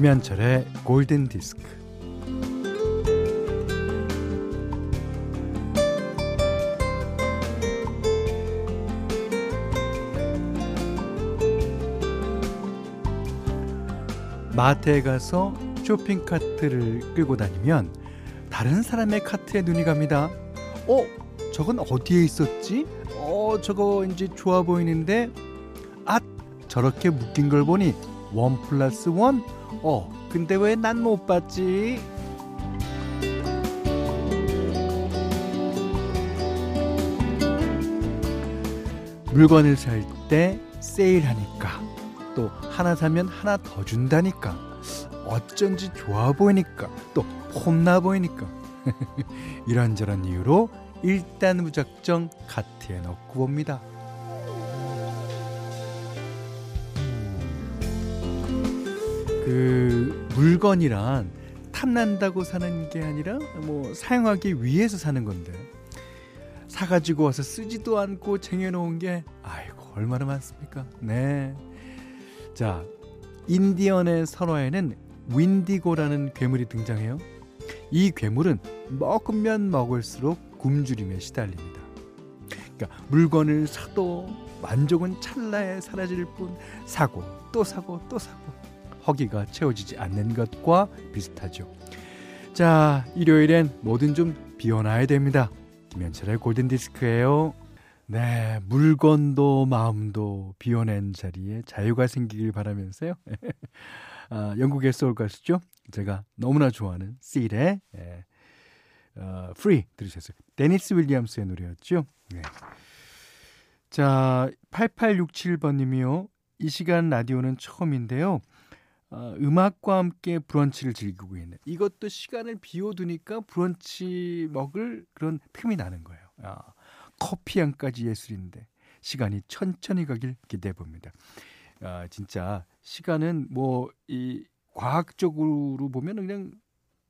김현철의 골든 디스크. 마트에 가서 쇼핑 카트를 끌고 다니면 다른 사람의 카트에 눈이 갑니다. 어? 저건 어디에 있었지? 어, 저거 왠지 좋아 보이는데 아, 저렇게 묶인 걸 보니 원 플러스 원? 어, 근데 왜 난 못 봤지? 물건을 살 때 세일하니까 또 하나 사면 하나 더 준다니까 어쩐지 좋아 보이니까 또 폼나 보이니까 이런저런 이유로 일단 무작정 카트에 넣고 봅니다. 그 물건이란 탐난다고 사는 게 아니라 뭐 사용하기 위해서 사는 건데 사가지고 와서 쓰지도 않고 쟁여놓은 게 아이고 얼마나 많습니까? 네. 자 인디언의 설화에는 윈디고라는 괴물이 등장해요. 이 괴물은 먹으면 먹을수록 굶주림에 시달립니다. 그러니까 물건을 사도 만족은 찰나에 사라질 뿐 사고 또 사고 또 사고 허기가 채워지지 않는 것과 비슷하죠. 자, 일요일엔 뭐든 좀 비워놔야 됩니다. 김현철의 골든디스크예요. 네, 물건도 마음도 비워낸 자리에 자유가 생기길 바라면서요. 아, 영국의 소울 가수죠. 제가 너무나 좋아하는 씰의 예, 어, Free 들으셨어요. 데니스 윌리엄스의 노래였죠. 네. 자, 8867번님이요. 이 시간 라디오는 처음인데요. 어, 음악과 함께 브런치를 즐기고 있는 이것도 시간을 비워두니까 브런치 먹을 그런 틈이 나는 거예요. 아, 커피 향까지 예술인데 시간이 천천히 가길 기대해 봅니다. 아, 진짜 시간은 뭐 이 과학적으로 보면 그냥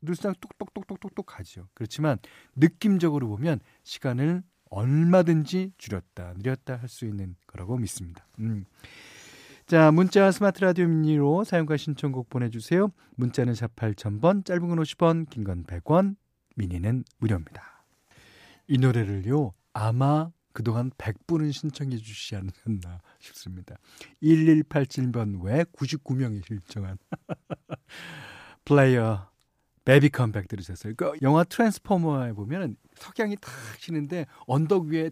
늘상 똑똑똑똑똑똑 가죠. 그렇지만 느낌적으로 보면 시간을 얼마든지 줄였다 늘렸다 할 수 있는 거라고 믿습니다. 음. 자, 문자 스마트 라디오 미니로 사용과 신청곡 보내주세요. 문자는 샵 8000번, 짧은 건 50원, 긴 건 100원, 미니는 무료입니다. 이 노래를요, 아마 그동안 100분은 신청해 주시지 않았나 싶습니다. 1187번 외 99명이 신청한 플레이어 베비 컴백 들으셨어요. 그 영화 트랜스포머에 보면 석양이 탁 치는데 언덕 위에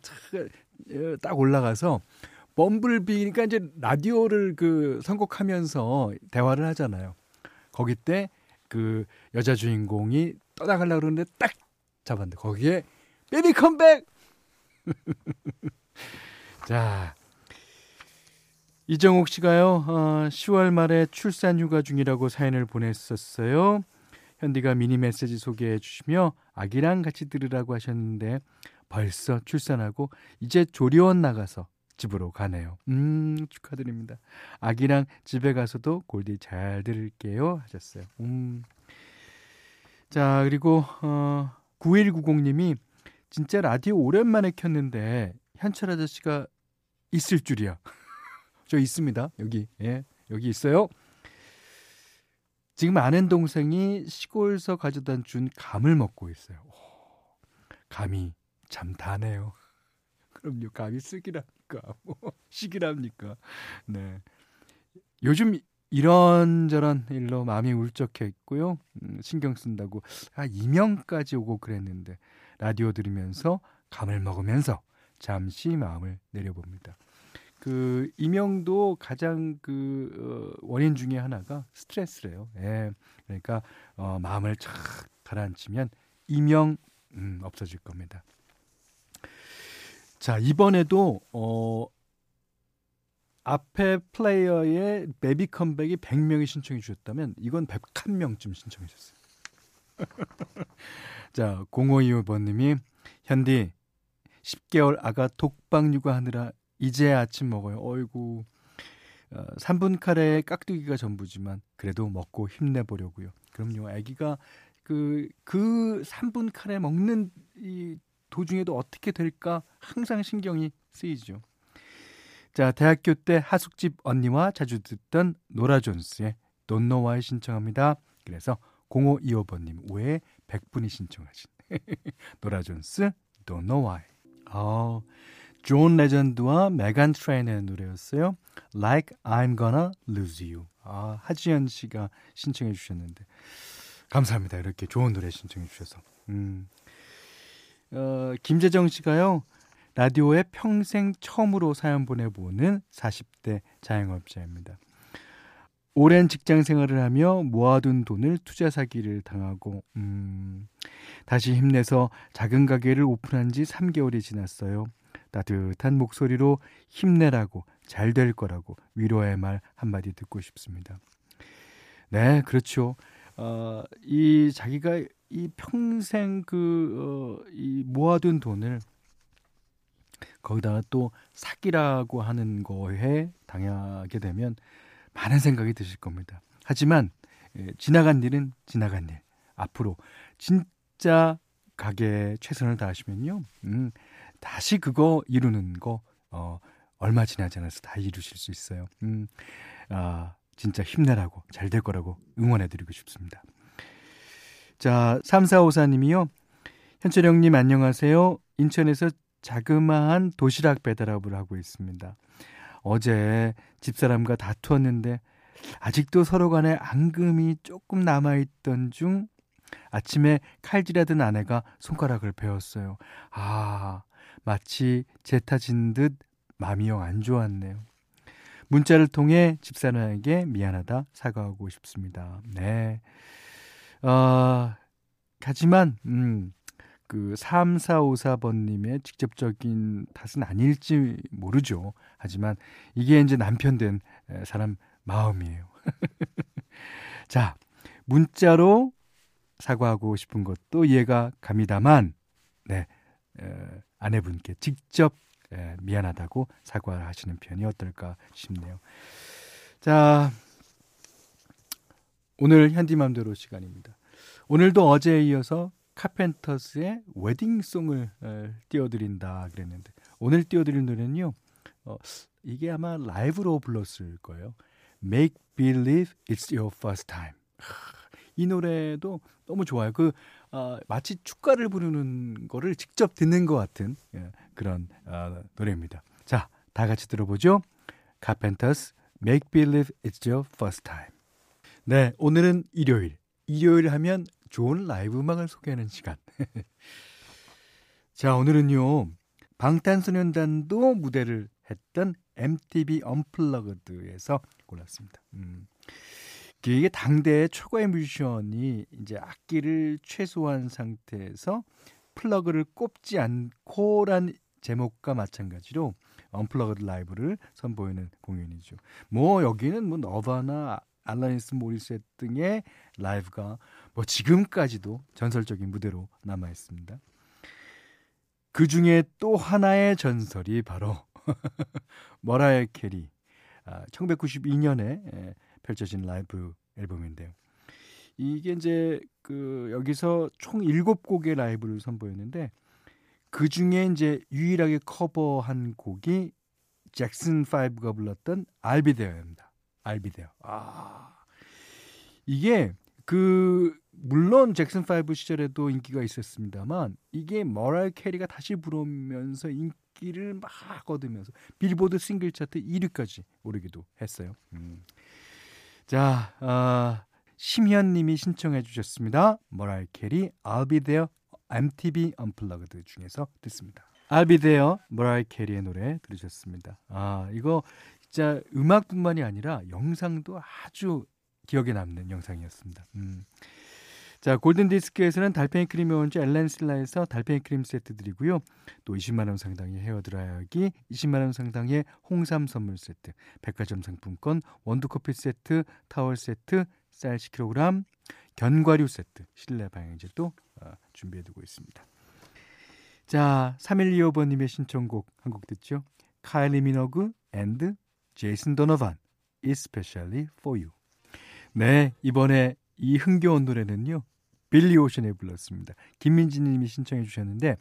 딱 올라가서 범블비니까 이제 라디오를 그 선곡하면서 대화를 하잖아요. 거기 때 그 여자 주인공이 떠나가려고 그러는데 딱 잡았는데 거기에 베비 컴백! 자, 이정옥 씨가요, 어, 10월 말에 출산 휴가 중이라고 사연을 보냈었어요. 현디가 미니 메시지 소개해 주시며 아기랑 같이 들으라고 하셨는데 벌써 출산하고 이제 조리원 나가서 집으로 가네요. 음, 축하드립니다. 아기랑 집에 가서도 골디 잘 들을게요. 하셨어요. 음. 자, 그리고, 어, 9190님이 진짜 라디오 오랜만에 켰는데 현철 아저씨가 있을 줄이야. 저 있습니다. 여기. 예. 여기 있어요. 지금 아는 동생이 시골서 가져다 준 감을 먹고 있어요. 오, 감이 참 다네요. 그럼요. 감이 쓰기 랍니까? 뭐, 시기랍니까? 네. 요즘 이런저런 일로 마음이 울적했고요. 음, 신경 쓴다고 아 이명까지 오고 그랬는데 라디오 들으면서 감을 먹으면서 잠시 마음을 내려봅니다. 그 이명도 가장 그 어, 원인 중에 하나가 스트레스래요. 예. 그러니까 어, 마음을 착 가라앉히면 이명 음, 없어질 겁니다. 자, 이번에도 어 앞에 플레이어의 베비 컴백이 100명이 신청해 주셨다면 이건 101명쯤 신청해 주셨어요. 자, 0525번 님이 현디 10개월 아가 독박 육아하느라 이제 아침 먹어요. 어이구. 어, 3분 카레에 깍두기가 전부지만 그래도 먹고 힘내보려고요. 그럼요. 아기가 그, 그 3분 카레 먹는 이 도중에도 어떻게 될까 항상 신경이 쓰이죠. 자, 대학교 때 하숙집 언니와 자주 듣던 노라 존스의 Don't Know Why 신청합니다. 그래서 0525번님 외에 100분이 신청하신 노라 존스 Don't Know Why. 어, 존 레전드와 메간 트레이너의 노래였어요. Like I'm Gonna Lose You. 아, 하지연 씨가 신청해 주셨는데 감사합니다. 이렇게 좋은 노래 신청해 주셔서. 음. 어, 김재정 씨가요. 라디오에 평생 처음으로 사연 보내보는 40대 자영업자입니다. 오랜 직장 생활을 하며 모아둔 돈을 투자 사기를 당하고 음, 다시 힘내서 작은 가게를 오픈한 지 3개월이 지났어요. 따뜻한 목소리로 힘내라고 잘 될 거라고 위로의 말 한마디 듣고 싶습니다. 네, 그렇죠. 어, 이 자기가 이 평생 그, 어, 이 모아둔 돈을 거기다가 또 사기라고 하는 거에 당하게 되면 많은 생각이 드실 겁니다. 하지만 예, 지나간 일은 지나간 일. 앞으로 진짜 가게에 최선을 다하시면요. 음, 다시 그거 이루는 거 어, 얼마 지나지 않아서 다 이루실 수 있어요. 음, 아, 진짜 힘내라고 잘 될 거라고 응원해 드리고 싶습니다. 자, 3454님이요. 현철 형님 안녕하세요. 인천에서 자그마한 도시락 배달업을 하고 있습니다. 어제 집사람과 다투었는데 아직도 서로 간에 앙금이 조금 남아있던 중 아침에 칼질하던 아내가 손가락을 베었어요. 아, 마치 제타진 듯 마음이 영 안 좋았네요. 문자를 통해 집사람에게 미안하다 사과하고 싶습니다. 네. 어, 하지만, 음, 그 3454번님의 직접적인 탓은 아닐지 모르죠. 하지만 이게 이제 남편 된 사람 마음이에요. 자, 문자로 사과하고 싶은 것도 이해가 갑니다만, 네, 에, 아내분께 직접 에, 미안하다고 사과를 하시는 편이 어떨까 싶네요. 자, 오늘 현디맘대로 시간입니다. 오늘도 어제에 이어서 카펜터스의 웨딩송을 에, 띄워드린다 그랬는데 오늘 띄워드릴 노래는요. 어, 이게 아마 라이브로 불렀을 거예요. Make Believe It's Your First Time. 이 노래도 너무 좋아요. 그 어, 마치 축가를 부르는 거를 직접 듣는 것 같은 예, 그런 어, 노래입니다. 자, 다 같이 들어보죠. Carpenters Make Believe It's Your First Time. 네, 오늘은 일요일. 일요일 하면 좋은 라이브 음악을 소개하는 시간. 자, 오늘은요. 방탄소년단도 무대를 했던 MTV Unplugged에서 골랐습니다. 음. 이게 당대의 최고의 뮤지션이 이제 악기를 최소한 상태에서 플러그를 꼽지 않고란 제목과 마찬가지로 unplugged 라이브를 선보이는 공연이죠. 뭐 여기는 뭐 너바나 알라니스 모리셋 등의 라이브가 뭐 지금까지도 전설적인 무대로 남아 있습니다. 그 중에 또 하나의 전설이 바로 머라이어 캐리 1992년에 아, 펼쳐진 라이브 앨범인데요. 이게 이제 그 여기서 총 7곡의 라이브를 선보였는데 그 중에 이제 유일하게 커버한 곡이 잭슨 5가 불렀던 I'll Be There입니다. I'll Be There. 아. 이게 그 물론 잭슨 5 시절에도 인기가 있었습니다만 이게 머라이어 캐리가 다시 부르면서 인기를 막 얻으면서 빌보드 싱글 차트 1위까지 오르기도 했어요. 음. 자, 어, 심현 님이 신청해 주셨습니다. 머라이어 캐리 There MTV Unplugged 중에서 듣습니다. There 머라이어 캐리의 노래 들으셨습니다. 아 이거 진짜 음악뿐만이 아니라 영상도 아주 기억에 남는 영상이었습니다. 음. 자, 골든디스크에서는 달팽이 크림의 원조 엘렌실라에서 달팽이 크림 세트 드리고요. 또 20만원 상당의 헤어드라이기, 20만원 상당의 홍삼 선물 세트, 백화점 상품권, 원두커피 세트, 타월 세트, 쌀 10kg, 견과류 세트, 실내 방향제도 어, 준비해두고 있습니다. 자, 3125번님의 신청곡 한 곡 듣죠. 카일리 미너그 and 제이슨 도너반 Especially for you. 네, 이번에 이 흥겨운 노래는요. 빌리 오션이 불렀습니다. 김민지 님이 신청해 주셨는데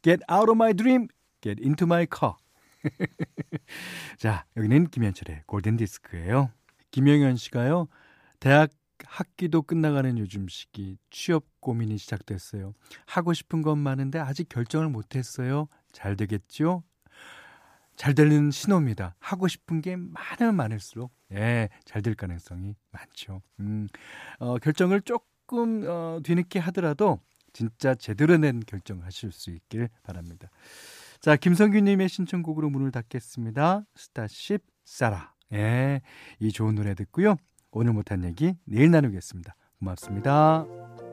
Get out of my dream, get into my car. 자, 여기는 김현철의 골든 디스크예요. 김영현 씨가요. 대학 학기도 끝나가는 요즘 시기 취업 고민이 시작됐어요. 하고 싶은 건 많은데 아직 결정을 못 했어요. 잘 되겠죠? 잘 되는 신호입니다. 하고 싶은 게 많으면 많을수록 예, 잘 될 가능성이 많죠. 음, 어, 결정을 조금 어, 뒤늦게 하더라도 진짜 제대로 낸 결정 하실 수 있길 바랍니다. 자, 김성규님의 신청곡으로 문을 닫겠습니다. 스타쉽 사라. 예, 이 좋은 노래 듣고요. 오늘 못한 얘기 내일 나누겠습니다. 고맙습니다.